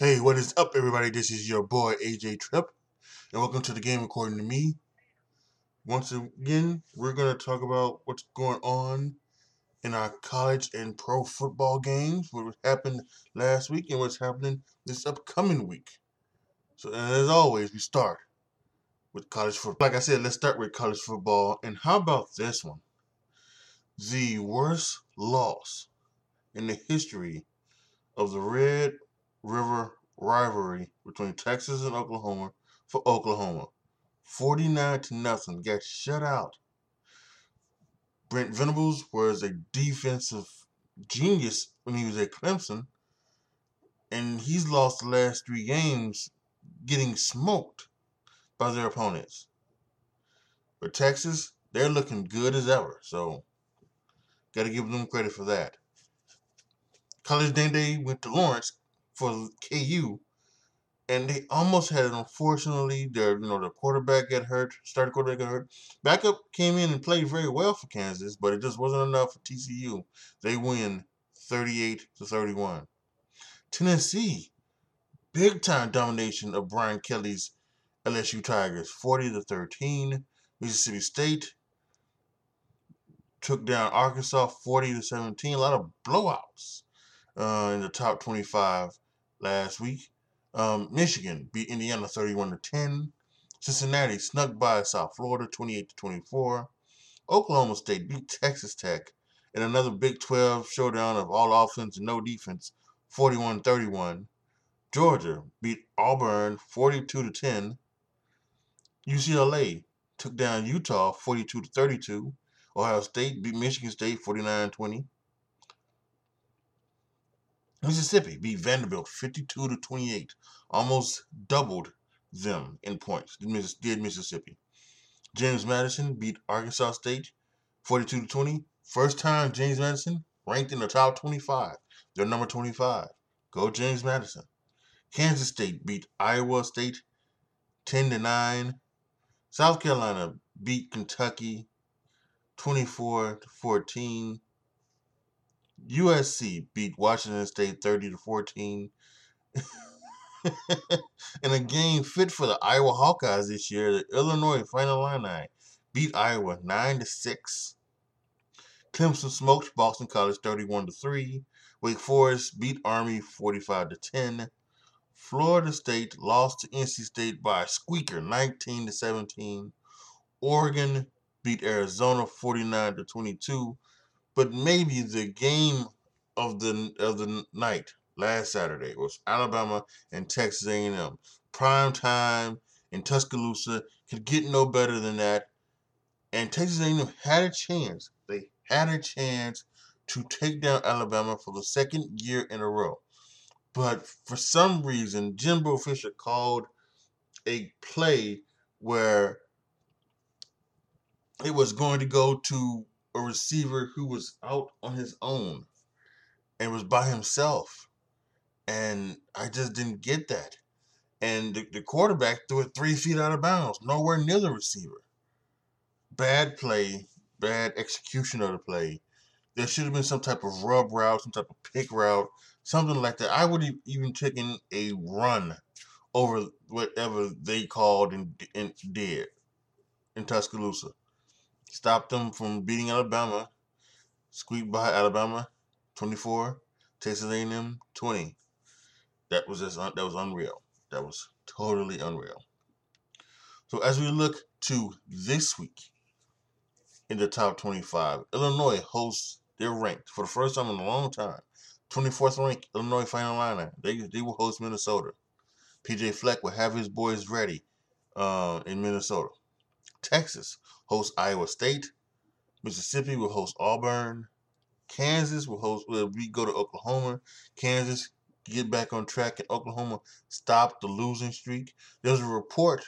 Hey, what is up, everybody? This is your boy AJ Trip, and welcome to the game according to me. Once again, we're going to talk about what's going on in our college and pro football games, what happened last week, and what's happening this upcoming week. So, as always, we start with college football. Like I said, let's start with college football. And how about this one? The worst loss in the history of the Red River rivalry between Texas and Oklahoma for Oklahoma. 49 to nothing. Got shut out. Brent Venables was a defensive genius when he was at Clemson. And he's lost the last three games getting smoked by their opponents. But Texas, they're looking good as ever. So, got to give them credit for that. College Day went to Lawrence for KU, and they almost had it. Unfortunately, their you know the quarterback got hurt, started quarterback got hurt. Backup came in and played very well for Kansas, but it just wasn't enough for TCU. They win 38 to 31. Tennessee, big time domination of Brian Kelly's LSU Tigers, 40 to 13. Mississippi State took down Arkansas 40 to 17. A lot of blowouts uh, in the top 25 last week. Um, Michigan beat Indiana 31 to 10. Cincinnati snuck by South Florida 28 to 24. Oklahoma State beat Texas Tech in another Big 12 showdown of all offense and no defense 41 31. Georgia beat Auburn 42 to 10. UCLA took down Utah 42 to 32. Ohio State beat Michigan State 49 20. Mississippi beat Vanderbilt 52 to 28, almost doubled them in points. Did Mississippi. James Madison beat Arkansas State 42 to 20. First time James Madison ranked in the top 25. They're number 25. Go James Madison. Kansas State beat Iowa State 10 to 9. South Carolina beat Kentucky 24 to 14. USC beat Washington State 30 to 14. in a game fit for the Iowa Hawkeyes this year, the Illinois Fighting Illini beat Iowa 9 to 6. Clemson smoked Boston College 31 to 3. Wake Forest beat Army 45 to 10. Florida State lost to NC State by a squeaker 19 to 17. Oregon beat Arizona 49 to 22 but maybe the game of the of the night last Saturday was Alabama and Texas A&M. Prime time in Tuscaloosa could get no better than that. And Texas A&M had a chance. They had a chance to take down Alabama for the second year in a row. But for some reason, Jimbo Fisher called a play where it was going to go to a receiver who was out on his own and was by himself. And I just didn't get that. And the, the quarterback threw it three feet out of bounds, nowhere near the receiver. Bad play, bad execution of the play. There should have been some type of rub route, some type of pick route, something like that. I would have even taken a run over whatever they called and, and did in Tuscaloosa stopped them from beating Alabama, squeaked by Alabama 24, Texas A&M 20. That was just that was unreal. That was totally unreal. So as we look to this week in the top 25, Illinois hosts they're ranked for the first time in a long time. 24th ranked Illinois Fighting Illini. They they will host Minnesota. PJ Fleck will have his boys ready uh, in Minnesota. Texas hosts Iowa State. Mississippi will host Auburn. Kansas will host. Well, we go to Oklahoma. Kansas get back on track, and Oklahoma stop the losing streak. There's a report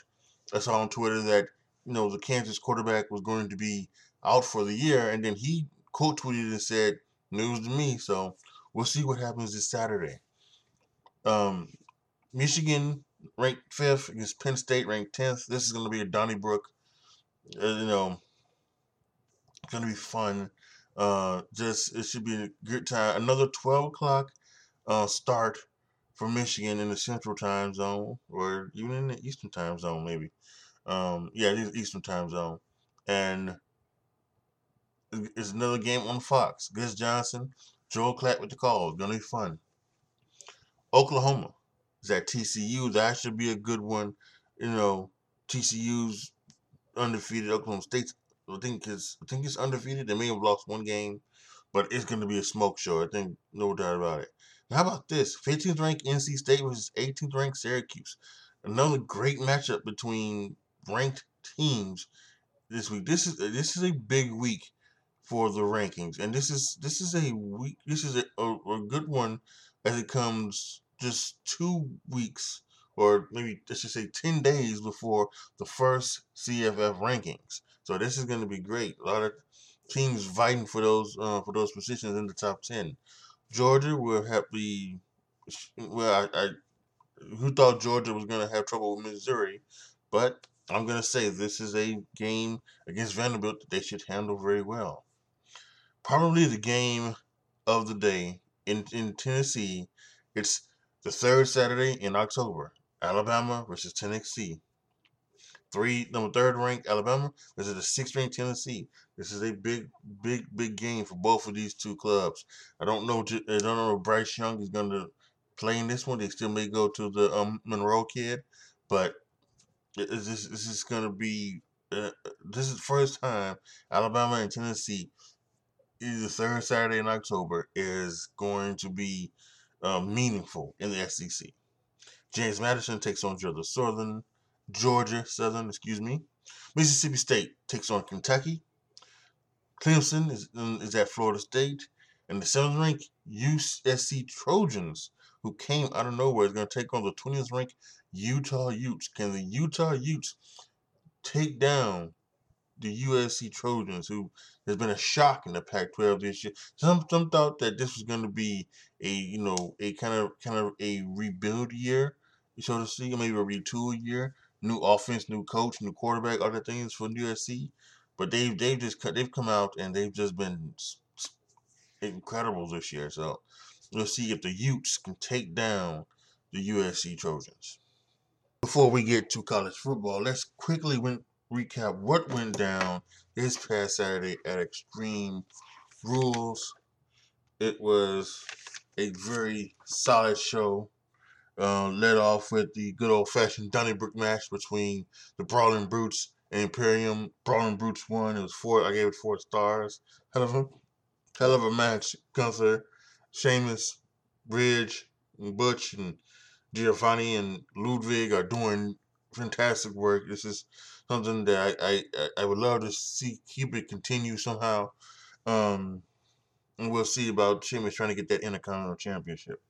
I saw on Twitter that you know the Kansas quarterback was going to be out for the year, and then he quote tweeted and said, "News to me." So we'll see what happens this Saturday. Um, Michigan ranked fifth against Penn State ranked tenth. This is going to be a Donnybrook uh, you know, it's gonna be fun. Uh, just it should be a good time. Another twelve o'clock uh, start for Michigan in the Central Time Zone, or even in the Eastern Time Zone, maybe. Um, yeah, Eastern Time Zone, and it's another game on Fox. Gus Johnson, Joel Klatt with the call. Gonna be fun. Oklahoma is at TCU. That should be a good one. You know, TCU's undefeated. Oklahoma State's I think is I think it's undefeated. They may have lost one game, but it's going to be a smoke show. I think no doubt about it. Now, how about this? 15th ranked NC State versus 18th ranked Syracuse. Another great matchup between ranked teams this week. This is this is a big week for the rankings, and this is this is a week. This is a, a, a good one as it comes just two weeks or maybe let's just say 10 days before the first CFP rankings. So this is going to be great. A lot of teams fighting for those uh, for those positions in the top 10. Georgia will have the well, I, I who thought Georgia was going to have trouble with Missouri, but I'm going to say this is a game against Vanderbilt that they should handle very well. Probably the game of the day in, in Tennessee. It's the third Saturday in October. Alabama versus Tennessee. Three number third ranked Alabama versus the sixth ranked Tennessee. This is a big, big, big game for both of these two clubs. I don't know. I don't know if Bryce Young is going to play in this one. They still may go to the um, Monroe kid, but this, this is going to be. Uh, this is the first time Alabama and Tennessee, the third Saturday in October, is going to be uh, meaningful in the SEC. James Madison takes on Georgia Southern. Georgia Southern, excuse me. Mississippi State takes on Kentucky. Clemson is, is at Florida State. And the seventh ranked USC Trojans, who came out of nowhere, is going to take on the 20th ranked Utah Utes. Can the Utah Utes take down the USC Trojans, who has been a shock in the Pac-12 this year. Some some thought that this was going to be a you know a kind of kind of a rebuild year, so to speak, maybe a retool year, new offense, new coach, new quarterback, other things for USC. But they've they've just they've come out and they've just been incredible this year. So we'll see if the Utes can take down the USC Trojans. Before we get to college football, let's quickly win, recap what went down this past Saturday at Extreme Rules. It was a very solid show. Uh, led off with the good old fashioned Donnybrook match between the Brawling Brutes and Imperium. Brawling Brutes won. It was four. I gave it four stars. Hell of a, hell of a match. Gunther, Sheamus, Ridge, and Butch, and Giovanni and Ludwig are doing fantastic work. This is something that I, I, I would love to see keep it continue somehow. Um, and we'll see about Sheamus trying to get that Intercontinental Championship.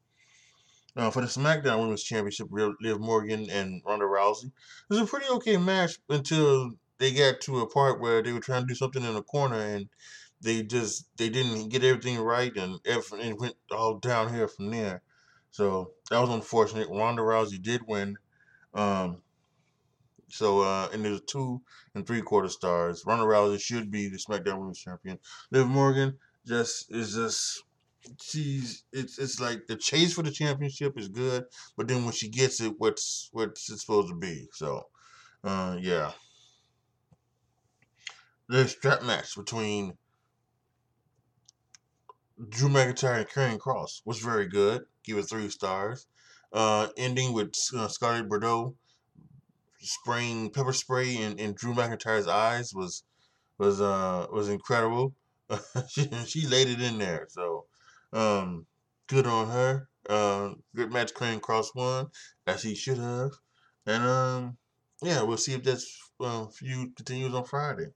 Uh, for the SmackDown Women's Championship, Liv Morgan and Ronda Rousey. It was a pretty okay match until they got to a part where they were trying to do something in the corner and they just they didn't get everything right and everything went all downhill from there. So that was unfortunate. Ronda Rousey did win. Um, so uh, and there's two and three quarter stars. Ronda Rousey should be the SmackDown Women's Champion. Liv Morgan just is just she's it's it's like the chase for the championship is good, but then when she gets it, what's what's it supposed to be? So, uh, yeah. The strap match between Drew McIntyre and Karrion Kross was very good. Give it three stars. Uh, ending with uh, Scarlett Bordeaux spraying pepper spray in, in Drew McIntyre's eyes was was uh was incredible. she, she laid it in there, so um good on her. Uh, good match. Karrion Kross won as he should have, and um yeah, we'll see if this uh, feud continues on Friday.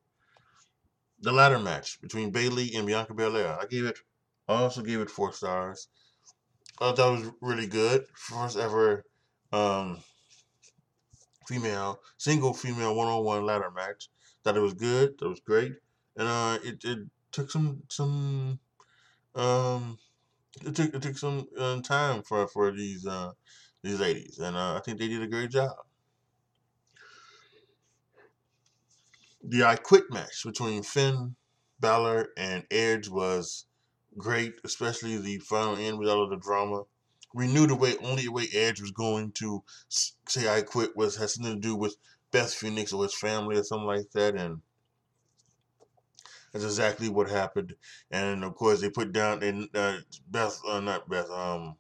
The ladder match between Bayley and Bianca Belair. I gave it. I also gave it four stars. I thought it was really good. First ever um, female, single female one on one ladder match. Thought it was good. That was great, and uh, it, it took some some um, it took it took some uh, time for for these uh these ladies, and uh, I think they did a great job. the I Quit match between Finn Balor and Edge was great, especially the final end with all of the drama. We knew the way only way Edge was going to say I quit was has something to do with Beth Phoenix or his family or something like that, and that's exactly what happened. And of course, they put down and uh, Beth, uh, not Beth, um,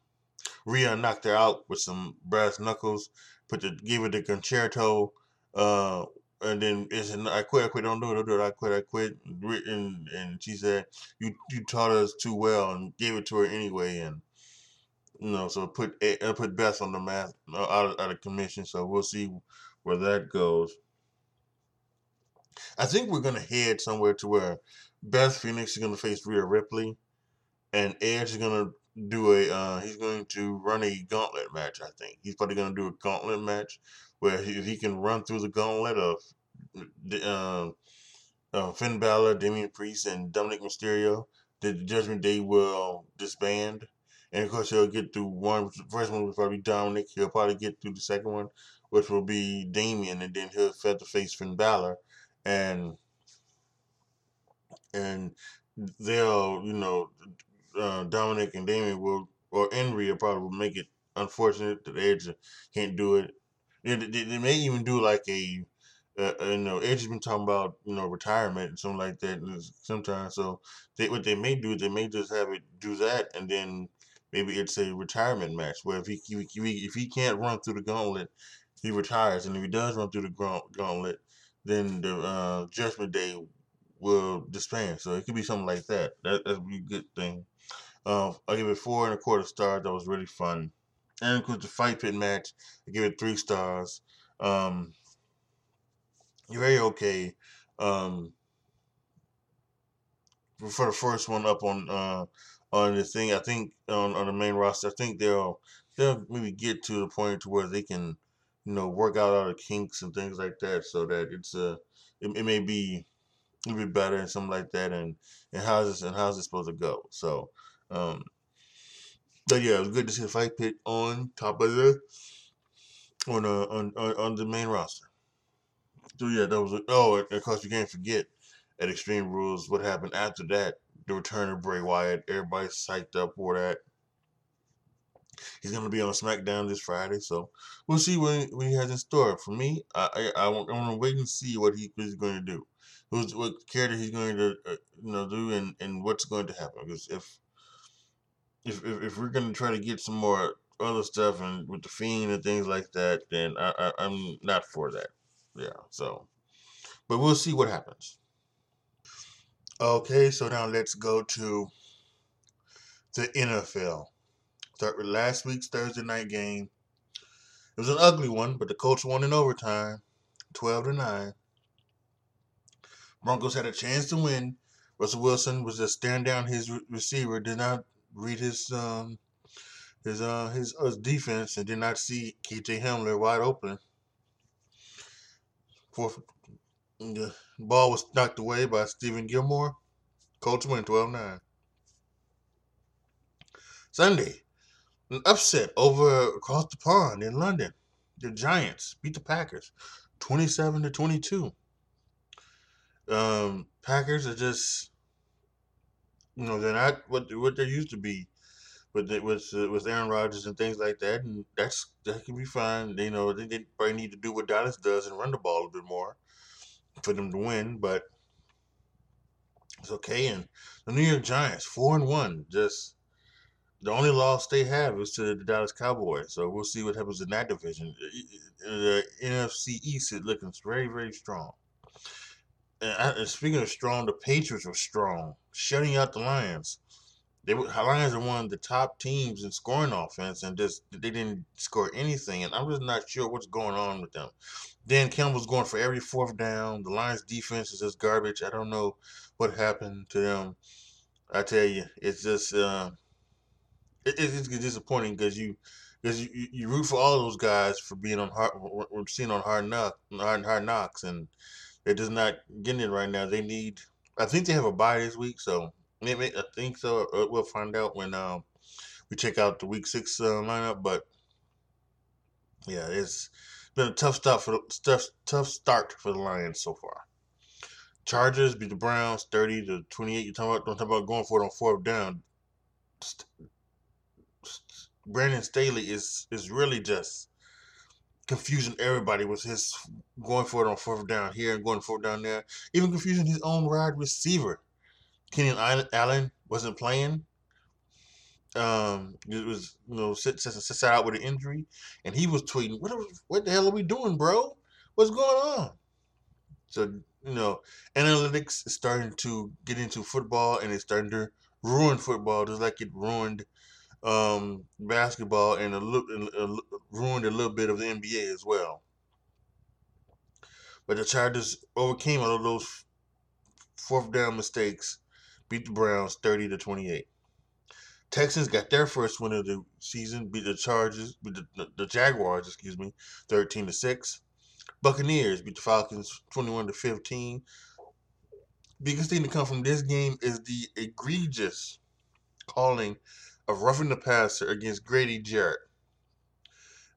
Rhea knocked her out with some brass knuckles. Put the gave her the Con-Chair-To, uh, and then it's an, I quit, I quit, don't do it, don't do it, I quit, I quit. And and she said, you you taught us too well, and gave it to her anyway, and you know, so put uh, put Beth on the math uh, out of, out of commission. So we'll see where that goes. I think we're gonna head somewhere to where Beth Phoenix is gonna face Rhea Ripley, and Edge is gonna do a. Uh, he's going to run a gauntlet match. I think he's probably gonna do a gauntlet match where he, he can run through the gauntlet of uh, uh, Finn Balor, Damian Priest, and Dominik Mysterio. The Judgment Day will disband. And of course, he'll get through one. The First one will probably be Dominik. He'll probably get through the second one, which will be Damian, and then he'll have to face Finn Balor and and they'll you know uh, Dominik and Damian will or Henry probably will probably make it unfortunate that Edge can't do it. They, they, they may even do like a uh, uh, you know, Edge has been talking about you know retirement and something like that. Sometimes, so they, what they may do is they may just have it do that, and then maybe it's a retirement match where if he, if he can't run through the gauntlet, he retires, and if he does run through the gauntlet, then the uh, Judgment Day will disband. So it could be something like that. That that would be a good thing. Uh, I give it four and a quarter stars. That was really fun. And course, the fight pit match, I give it three stars. Um, very okay. Um, for the first one up on uh, on the thing, I think on, on the main roster, I think they'll they'll maybe get to the point to where they can you know, work out all the kinks and things like that, so that it's a, it, it may be, it be better and something like that, and and how's this and how's it supposed to go? So, um, but yeah, it was good to see the fight pit on top of the on uh on on, the main roster. So yeah, that was a, oh, of course you can't forget at Extreme Rules what happened after that. The return of Bray Wyatt. Everybody's psyched up for that. He's to be on SmackDown this Friday, so we'll see what, what he has in store. For me, I I, I want, to wait and see what he is going to do, who's what character he's going to uh, you know do, and, and what's going to happen. Because if if if, if we're to try to get some more other stuff and with the fiend and things like that, then I, I I'm not for that. Yeah, so but we'll see what happens. Okay, so now let's go to the NFL. Start with last week's Thursday night game. It was an ugly one, but the Colts won in overtime, 12 to 9. Broncos had a chance to win. Russell Wilson was just staring down his receiver, did not read his um his uh his, his defense, and did not see KJ Hamler wide open. Fourth, ball was knocked away by Stephon Gilmore. Colts win 12 9. Sunday, an upset over across the pond in London. The Giants beat the Packers 27 to 22. Um, Packers are just, you know, they're not what what they used to be with the, with uh, with Aaron Rodgers and things like that, and that's that can be fine. You know, they, they probably need to do what Dallas does and run the ball a bit more for them to win, but it's okay. And the New York Giants, four and one, just the only loss they have is to the Dallas Cowboys. So we'll see what happens in that division. The NFC East is looking very, very strong. And speaking of strong, the Patriots were strong, shutting out the Lions. They were, Lions are one of the top teams in scoring offense, and just they didn't score anything. And I'm just not sure what's going on with them. Dan Campbell's going for every fourth down. The Lions' defense is just garbage. I don't know what happened to them. I tell you, it's just. Uh, it, it's disappointing because you because you, you root for all those guys for being on hard we're seeing on hard knock hard, hard knocks and they're just not getting it right now. They need I think they have a bye this week, so maybe I think so. Uh, we'll find out when um, we check out the week six uh, lineup. But yeah, it's been a tough start for tough tough start for the Lions so far. Chargers beat the Browns thirty to twenty eight. You talking about don't talk about going for it on fourth down. Brandon Staley is is really just confusing everybody with his going for it on fourth down here and going fourth down there. Even confusing his own wide receiver. Keenan Allen wasn't playing. Um, it was you know sit, sit, sit out with an injury, and he was tweeting, "What what the hell are we doing, bro? What's going on?" So you know, analytics is starting to get into football, and it's starting to ruin football, just like it ruined um, basketball and a little ruined a little bit of the NBA as well. But the Chargers overcame all of those fourth down mistakes, beat the Browns thirty to twenty eight. Texans got their first win of the season, beat the Chargers, beat the, the Jaguars, excuse me, thirteen to six. Buccaneers beat the Falcons twenty one to fifteen. Biggest thing to come from this game is the egregious calling of roughing the passer against Grady Jarrett.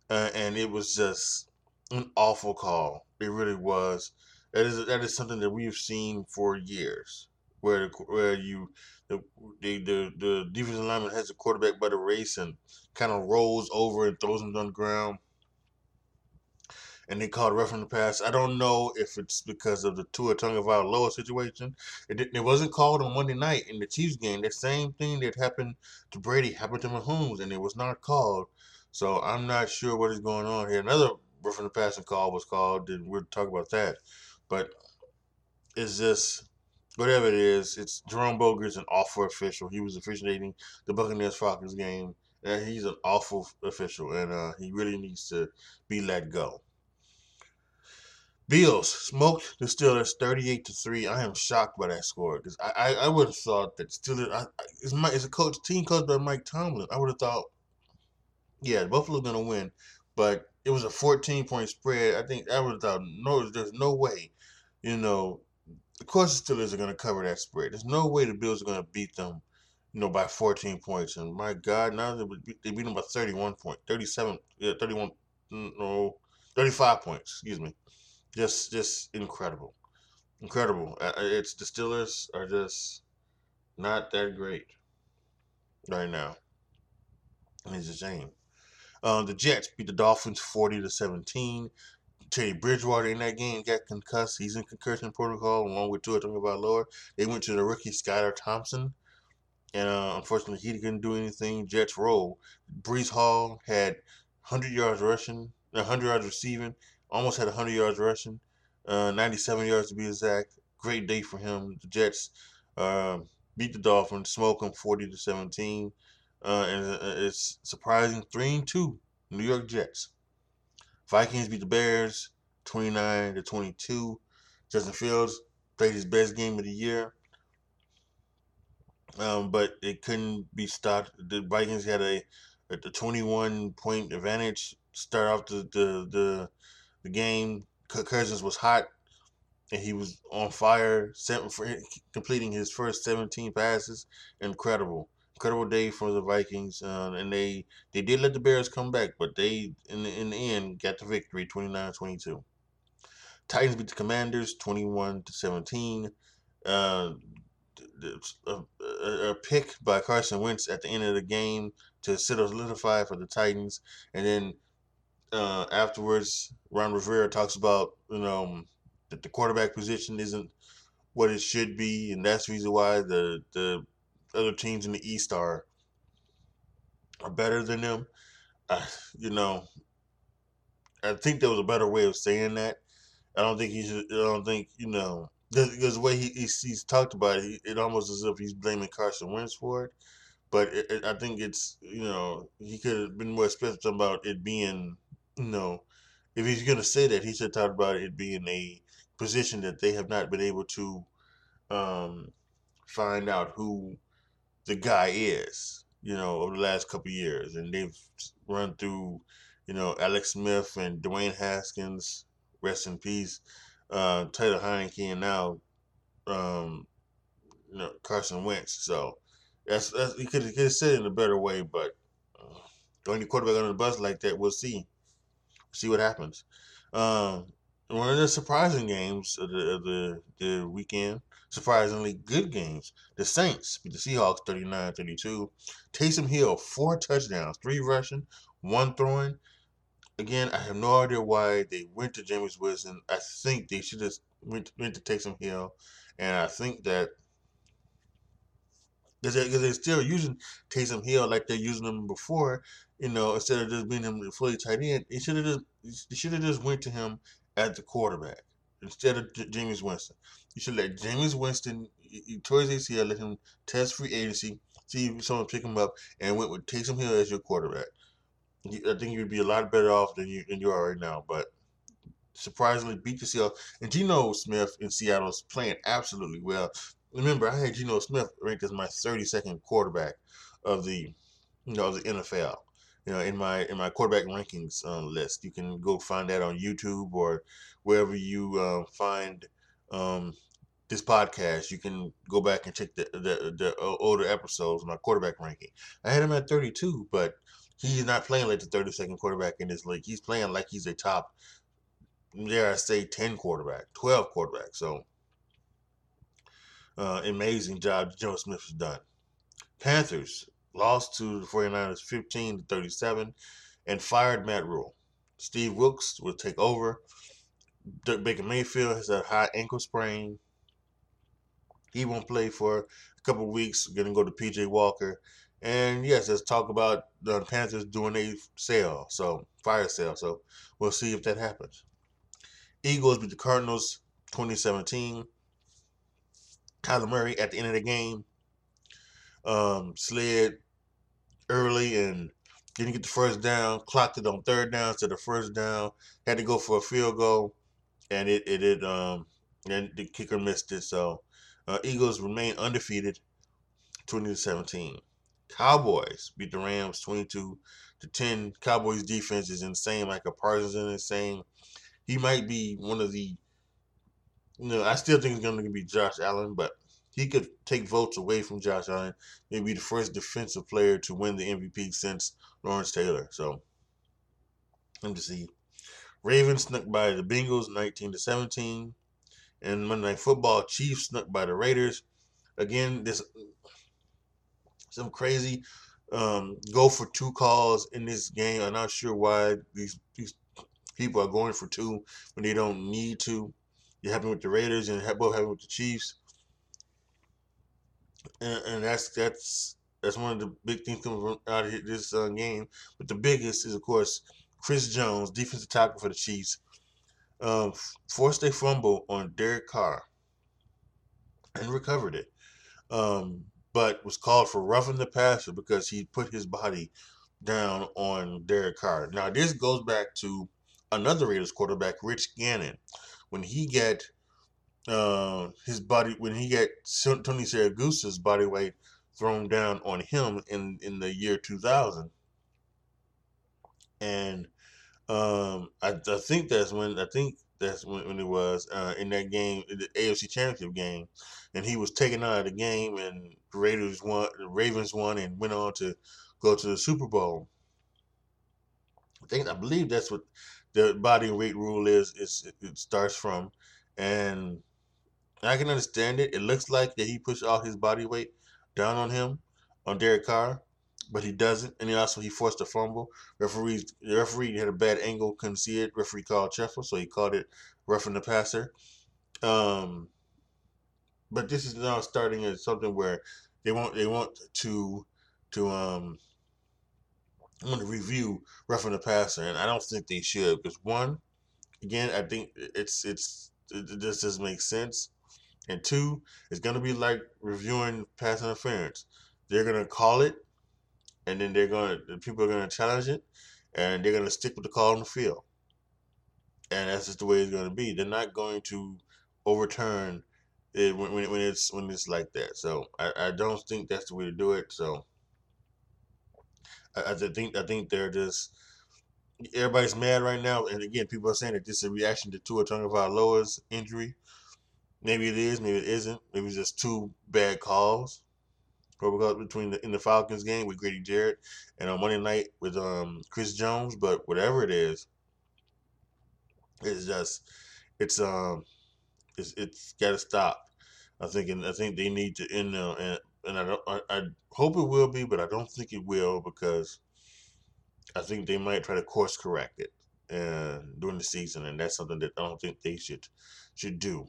Uh, and it was just an awful call. It really was. That is that is something that we've seen for years, where where you the the the, the defensive lineman has the quarterback by the race and kind of rolls over and throws him on the ground and they called roughing the pass. I don't know if it's because of the Tua Tagovailoa situation. It, it wasn't called on Monday night in the Chiefs game. The same thing that happened to Brady happened to Mahomes, and it was not called. So I'm not sure what is going on here. Another roughing the passing call was called, and we'll talk about that. But it's just whatever it is. It's Jerome Boger's an awful official. He was officiating the Buccaneers Falcons game. And he's an awful official, and uh, he really needs to be let go. Bills smoked the Steelers thirty-eight to three. I am shocked by that score because I, I, I would have thought that Steelers I, is my a coach team coached by Mike Tomlin. I would have thought, yeah, Buffalo's gonna win, but it was a fourteen point spread. I think I would have thought no, there's no way, you know, of course, the Steelers are going to cover that spread. There's no way the Bills are going to beat them, you know, by 14 points. And my God, now they beat, they beat them by 31 points, 37, yeah, 31, mm, no, 35 points. Excuse me. Just, just incredible, incredible. It's the Steelers are just not that great right now. It's a shame. Uh, the Jets beat the Dolphins 40 to 17. Teddy Bridgewater in that game got concussed. He's in concussion protocol along with Tua Tagovailoa. They went to the rookie Skylar Thompson, and uh, unfortunately he didn't do anything. Jets roll. Breece Hall had 100 yards rushing, 100 yards receiving, almost had 100 yards rushing, uh, 97 yards to be exact. Great day for him. The Jets uh, beat the Dolphins, smoke them 40 to 17, uh, and uh, it's surprising three and two New York Jets. Vikings beat the Bears 29 to 22. Justin Fields played his best game of the year. Um, but it couldn't be stopped. The Vikings had a, a 21 point advantage. Start off the, the, the the game. Cousins was hot, and he was on fire, completing his first 17 passes. Incredible, incredible day for the Vikings, uh, and they they did let the Bears come back, but they in the, in the end got the victory, 29-22. Titans beat the Commanders, 21 to 17. Uh, a, a, pick by Carson Wentz at the end of the game to solidify for the Titans, and then uh, afterwards, Ron Rivera talks about you know that the quarterback position isn't what it should be, and that's the reason why the the other teams in the East are are better than them. You know, I think there was a better way of saying that. I don't think he should. I don't think you know because the way he, he's, he's talked about it, it almost as if he's blaming Carson Wentz for it. But it, it, I think it's you know he could have been more specific about it being you know if he's going to say that, he should talk about it being a position that they have not been able to um, find out who the guy is. You know, over the last couple years, and they've run through, you know, Alex Smith and Dwayne Haskins, rest in peace, uh, Taylor Heinicke, and now, um, you know, Carson Wentz. So that's, that's he could have said it in a better way, but uh, to quarterback on the bus like that, we'll see see what happens. Um, one of the surprising games of the of the, the weekend, surprisingly good games. The Saints beat the Seahawks 39-32. Taysom Hill, four touchdowns, three rushing, one throwing. Again, I have no idea why they went to Jameis Winston. I think they should have went, went to Taysom Hill, and I think that because they, they're still using Taysom Hill like they're using him before, you know, instead of just being him fully tight end, they should have just they should have just went to him at the quarterback instead of J- Jameis Winston. You should let Jameis Winston his ACL, let him test free agency, see if someone pick him up, and went with Taysom Hill as your quarterback. I think you'd be a lot better off than you than you are right now. But surprisingly, beat Seahawks. And Geno Smith in Seattle is playing absolutely well. Remember, I had Geno Smith ranked as my 32nd quarterback of the you know of the NFL. You know, in my in my quarterback rankings uh, list, you can go find that on YouTube or wherever you uh, find um, this podcast. You can go back and check the, the the older episodes. My quarterback ranking. I had him at 32, but he's not playing like the 32nd quarterback in this league. He's playing like he's a top, dare I say, 10 quarterback, 12 quarterback. So, uh, amazing job Joe Smith has done. Panthers lost to the 49ers 15 to 37 and fired Matt Rhule. Steve Wilks will take over. Baker Mayfield has a high ankle sprain. He won't play for a couple weeks. Going to go to PJ Walker. And yes, let's talk about the Panthers doing a sale, so fire sale. So we'll see if that happens. Eagles beat the Cardinals 2017. Kyler Murray at the end of the game um, slid early and didn't get the first down. Clocked it on third down to the first down. Had to go for a field goal, and it it, it um and the kicker missed it. So uh, Eagles remain undefeated, 20 to 17. Cowboys beat the Rams 22 to 10. Cowboys defense is insane. Micah Parsons is insane. He might be one of the you know, I still think it's going to be Josh Allen, but he could take votes away from Josh Allen. Maybe the first defensive player to win the MVP since Lawrence Taylor. So, let me see. Ravens snuck by the Bengals 19 to 17. And Monday Night Football, Chiefs snuck by the Raiders. Again, this some crazy um, go for two calls in this game. I'm not sure why these these people are going for two when they don't need to. It happened with the Raiders and both happened with the Chiefs, and, and that's that's that's one of the big things coming out of this uh, game. But the biggest is, of course, Chris Jones, defensive tackle for the Chiefs, um, forced a fumble on Derek Carr and recovered it. Um, but was called for roughing the passer because he put his body down on Derek Carr. Now this goes back to another Raiders quarterback, Rich Gannon, when he got uh, his body when he got Tony Siragusa's body weight thrown down on him in in the year 2000 and um, I, I think that's when I think that's when, when it was uh, in that game, the AFC Championship game, and he was taken out of the game, and the Raiders won, the Ravens won, and went on to go to the Super Bowl. I think I believe that's what the body weight rule is. Is it starts from, and I can understand it. It looks like that he pushed all his body weight down on him, on Derek Carr, but he doesn't. And he also he forced a fumble. Referee the referee had a bad angle, couldn't see it. Referee called shuffle, so he called it roughing the passer. Um, but this is now starting as something where they want they want to to um want to review roughing the passer, and I don't think they should because one, again, I think it's it's it just doesn't make sense, and two, it's gonna be like reviewing pass interference. They're gonna call it and then they're going to people are going to challenge it, and they're going to stick with the call on the field, and that's just the way it's going to be. They're not going to overturn it when, when, it's when it's like that. So I, I don't think that's the way to do it. So I, I think I think they're just everybody's mad right now, and again, people are saying that this is a reaction to Tua Tagovailoa's injury. Maybe it is, maybe it isn't. Maybe it's just two bad calls between the in the Falcons game with Grady Jarrett and on Monday night with um Chris Jones. But whatever it is, it's just it's um it's it's got to stop. I think and I think they need to end uh, and and I don't I, I hope it will be, but I don't think it will because I think they might try to course correct it and during the season, and that's something that I don't think they should should do.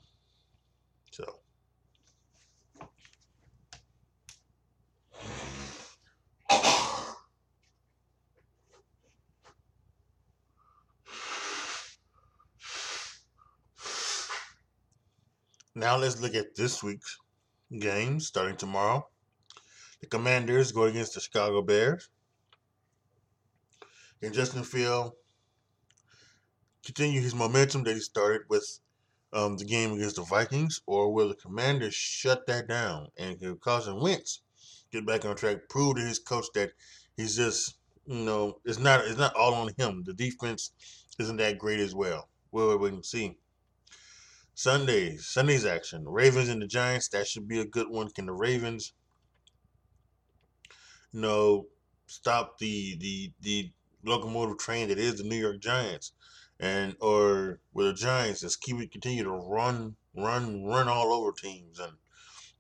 So. Now let's look at this week's games starting tomorrow. The Commanders go against the Chicago Bears. Can Justin Field continue his momentum that he started with um, the game against the Vikings, or will the Commanders shut that down and can Carson Wentz get back on track, prove to his coach that he's just you know it's not it's not all on him. The defense isn't that great as well. We'll wait and see. Sundays, Sunday's action. The Ravens and the Giants. That should be a good one. Can the Ravens, you know, stop the the the locomotive train that is the New York Giants, and or with the Giants just keep it continue to run run run all over teams and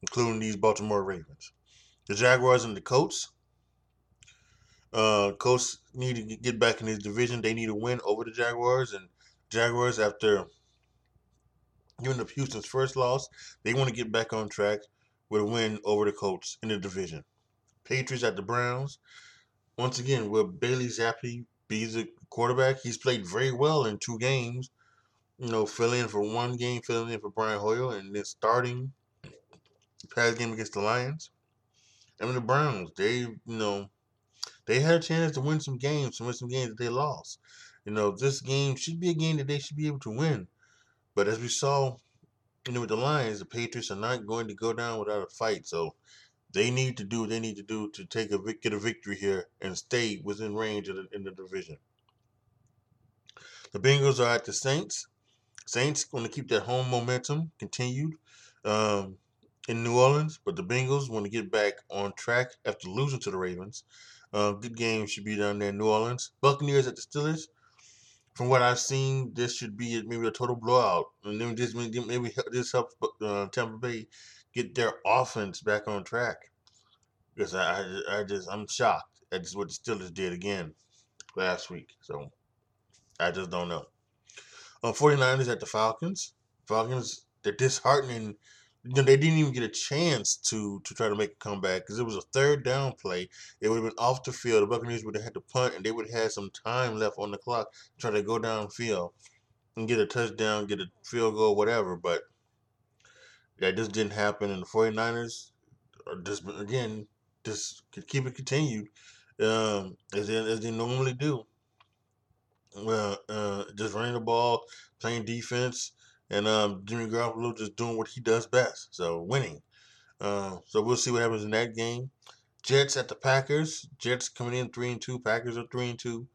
including these Baltimore Ravens. The Jaguars and the Colts. Uh, Colts need to get back in this division. They need a win over the Jaguars and Jaguars after giving up Houston's first loss. They want to get back on track with a win over the Colts in the division. Patriots at the Browns. Once again, will Bailey Zappe be the quarterback? He's played very well in two games. You know, filling in for one game, filling in for Brian Hoyer, and then starting the past game against the Lions. I mean, the Browns, they, you know, they had a chance to win some games, to win some games that they lost. You know, this game should be a game that they should be able to win. But as we saw, you know, with the Lions, the Patriots are not going to go down without a fight. So they need to do what they need to do to take a get a victory here and stay within range the, in the division. The Bengals are at the Saints. Saints going to keep that home momentum continued um, in New Orleans, but the Bengals want to get back on track after losing to the Ravens. Uh, good game should be down there in New Orleans. Buccaneers at the Steelers from what I've seen, this should be maybe a total blowout, and then this maybe this helps uh, Tampa Bay get their offense back on track. Because I, I, I just I'm shocked at what the Steelers did again last week. So I just don't know. Uh, 49ers at the Falcons. Falcons they're disheartening know, they didn't even get a chance to to try to make a comeback because it was a third down play. It would have been off the field. The Buccaneers would have had to punt, and they would have had some time left on the clock to try to go downfield and get a touchdown, get a field goal, whatever. But that just didn't happen. And the 49ers are just, again, just keep it continued um, as, they, as they normally do. Well, uh, just running the ball, playing defense, and um, Jimmy Garoppolo just doing what he does best, so winning. Uh, so we'll see what happens in that game. Jets at the Packers. Jets coming in three and two. Packers are three and two.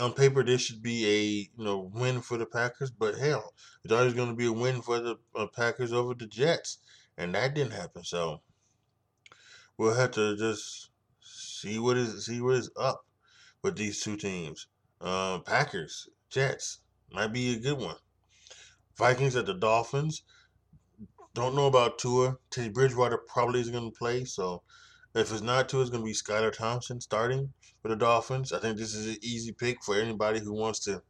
On paper, this should be a you know win for the Packers, but hell, it's always going to be a win for the uh, Packers over the Jets, and that didn't happen. So we'll have to just see what is see what is up with these two teams. Uh, Packers, Jets might be a good one. Vikings at the Dolphins. Don't know about Tua. Teddy Bridgewater probably is going to play. So if it's not Tua, it's going to be Skylar Thompson starting for the Dolphins. I think this is an easy pick for anybody who wants to.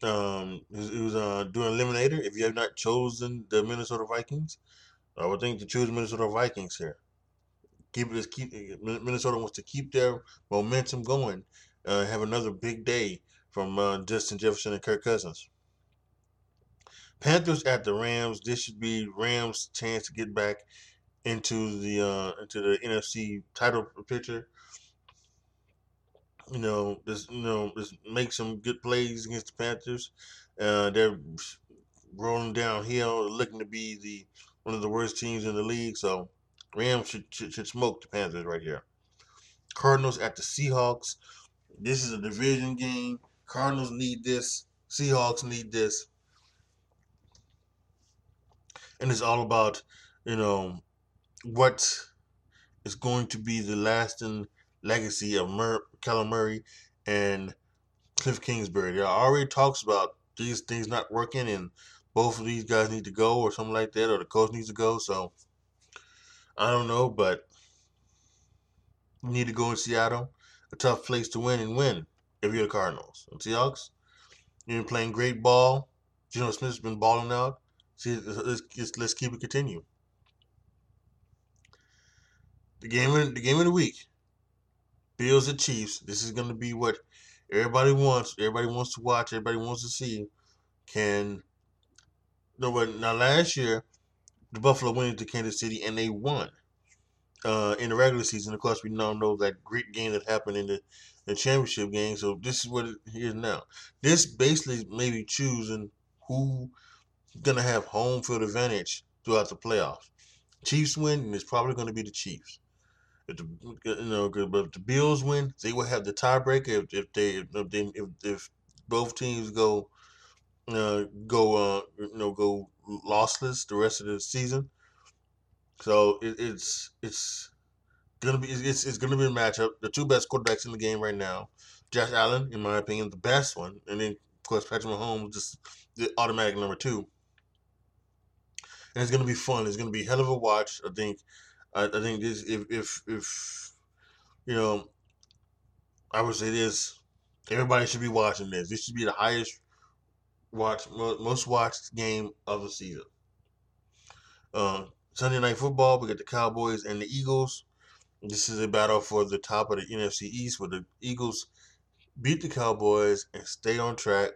Um, who's, who's uh, doing eliminator. If you have not chosen the Minnesota Vikings, I would think to choose Minnesota Vikings here. Keep it keep Minnesota wants to keep their momentum going. Uh, have another big day from uh, Justin Jefferson and Kirk Cousins. Panthers at the Rams. This should be Rams' chance to get back into the uh, into the NFC title picture. You know, just you know, just make some good plays against the Panthers. Uh, they're rolling downhill, looking to be the one of the worst teams in the league. So Rams should, should, should smoke the Panthers right here. Cardinals at the Seahawks. This is a division game. Cardinals need this. Seahawks need this and it's all about you know what is going to be the lasting legacy of Mur- Murray and Cliff Kingsbury. There already talks about these things not working and both of these guys need to go or something like that, or the coach needs to go. So I don't know, but you need to go in Seattle, a tough place to win and win if you're the Cardinals. And Seahawks, you've been playing great ball. Geno Smith's been balling out. See, let's, let's, keep it continue. The game of the game of the week. Bills and Chiefs. This is going to be what everybody wants. Everybody wants to watch. Everybody wants to see. Can no, but now last year, the Buffalo went into Kansas City and they won uh, in the regular season. Of course, we now know that great game that happened in the, the championship game. So this is what it is now. This basically maybe choosing who gonna have home field advantage throughout the playoffs. Chiefs win, and it's probably to be the Chiefs. If the you know, but if the Bills win, they will have the tiebreaker. If, if they if they if, if both teams go uh, go uh, you know go lossless the rest of the season. So it, it's it's gonna be it's, it's gonna be a matchup. The two best quarterbacks in the game right now, Josh Allen, in my opinion, the best one, and then of course Patrick Mahomes, just the automatic number two. And it's gonna be fun. It's gonna be hell of a watch. I think. I, I think this if if if you know, I would say this. Everybody should be watching this. This should be the highest watch most watched game of the season. Uh, Sunday night football, we got the Cowboys and the Eagles. This is a battle for the top of the NFC East, where the Eagles beat the Cowboys and stay on track.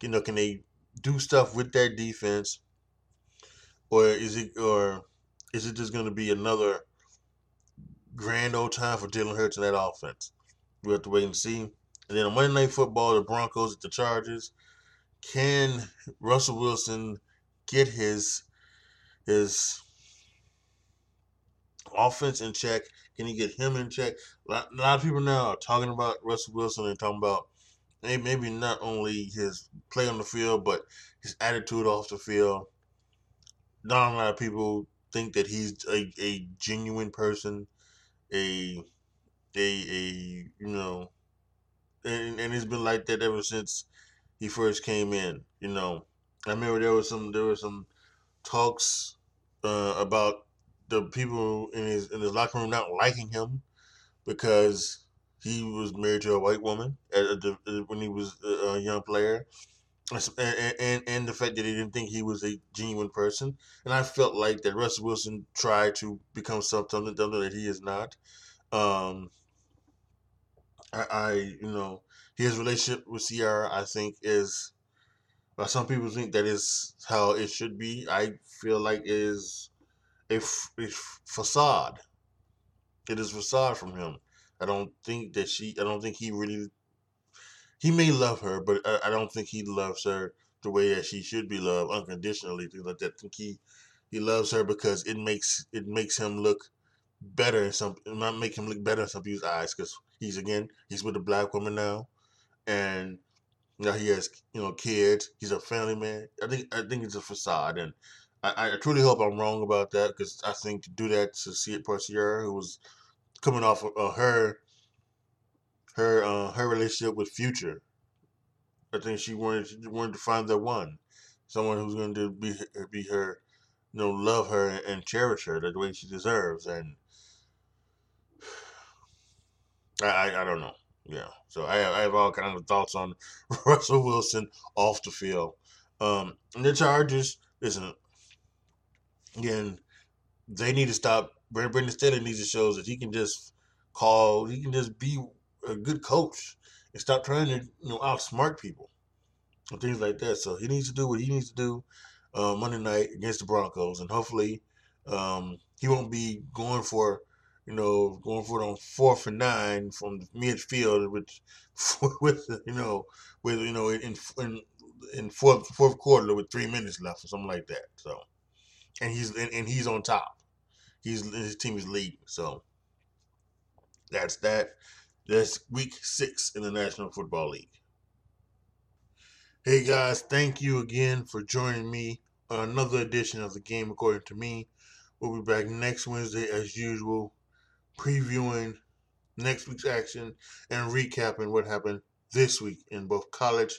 You know, can they do stuff with that defense, or is it or is it just going to be another grand old time for Jalen Hurts and that offense? We have to wait and see. And then on Monday Night Football, the Broncos at the Chargers can Russell Wilson get his his offense in check? Can he get him in check? A lot, a lot of people now are talking about Russell Wilson and talking about maybe not only his play on the field, but his attitude off the field. Not a lot of people think that he's a, a genuine person, a a a you know, and, and it's been like that ever since he first came in. You know, I remember there was some there were some talks uh, about the people in his in his locker room not liking him because he was married to a white woman at, at the, when he was a young player. And, and, the fact that they didn't think he was a genuine person, and I felt like that Russell Wilson tried to become something, that he is not. Um, I, I you know his relationship with Ciara, I think, is. Well, some people think that is how it should be. I feel like it is a, a facade. It is facade from him. I don't think that she. I don't think he really. He may love her, but I, I don't think he loves her the way that she should be loved unconditionally. Things like that. I think he he loves her because it makes it makes him look better in some. It might make him look better in some people's eyes because he's again he's with a black woman now and now he has you know kids. He's a family man. I think I think it's a facade, and I, I truly hope I'm wrong about that because I think to do that to see it Porcier, who was coming off of uh, her her uh, her relationship with Future, I think she wanted she wanted to find the one, someone who's going to be be her, you know, love her and cherish her the way she deserves, and I I, I don't know. Yeah. So I have, I have all kinds of thoughts on Russell Wilson off the field. Um, and the Chargers, listen, again, they need to stop. Brandon Staley needs to show that he can just call, he can just be a good coach and stop trying to you know outsmart people and things like that. So he needs to do what he needs to do uh, Monday night against the Broncos, and hopefully um, he won't be going for you know, going for it on fourth and nine from midfield, which with you know, with you know, in in in fourth fourth quarter with three minutes left or something like that. So, and he's and, and he's on top. He's his team is leading. So that's that. That's week six in the National Football League. Hey guys, thank you again for joining me on another edition of the game according to me. We'll be back next Wednesday as usual previewing next week's action and recapping what happened this week in both college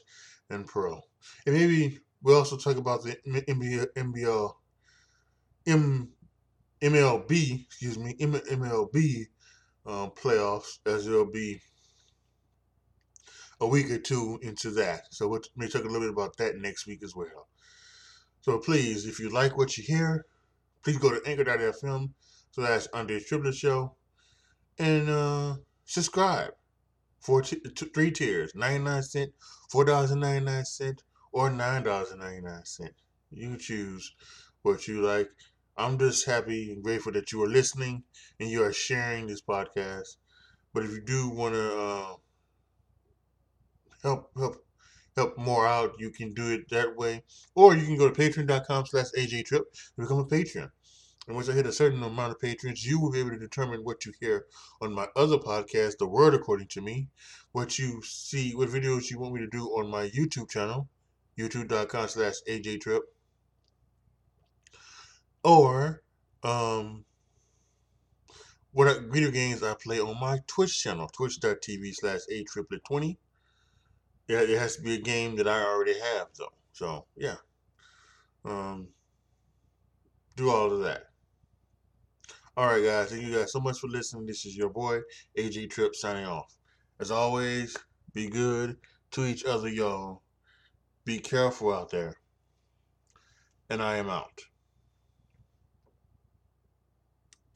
and Pro. And maybe we'll also talk about the NBA, NBL, M, MLB, excuse me, M, MLB um, playoffs, as there'll be a week or two into that. So we'll may talk a little bit about that next week as well. So please, if you like what you hear, please go to anchor.fm that's under Triplett Show and uh, subscribe. for t- t- three tiers, 99 cent, $4.99, or $9.99. You choose what you like. I'm just happy and grateful that you are listening and you are sharing this podcast. But if you do want to uh, help help help more out, you can do it that way. Or you can go to patreon.com slash ajtrip and become a patron. And once I hit a certain amount of patrons, you will be able to determine what you hear on my other podcast, The Word According to Me, what you see, what videos you want me to do on my YouTube channel, youtube.com slash or um, what are video games I play on my Twitch channel, twitch.tv slash atriplett20. Yeah, it has to be a game that I already have, though. So, yeah. Um, do all of that. All right, guys. Thank you guys so much for listening. This is your boy, AJ Trip, signing off. As always, be good to each other, y'all. Be careful out there. And I am out.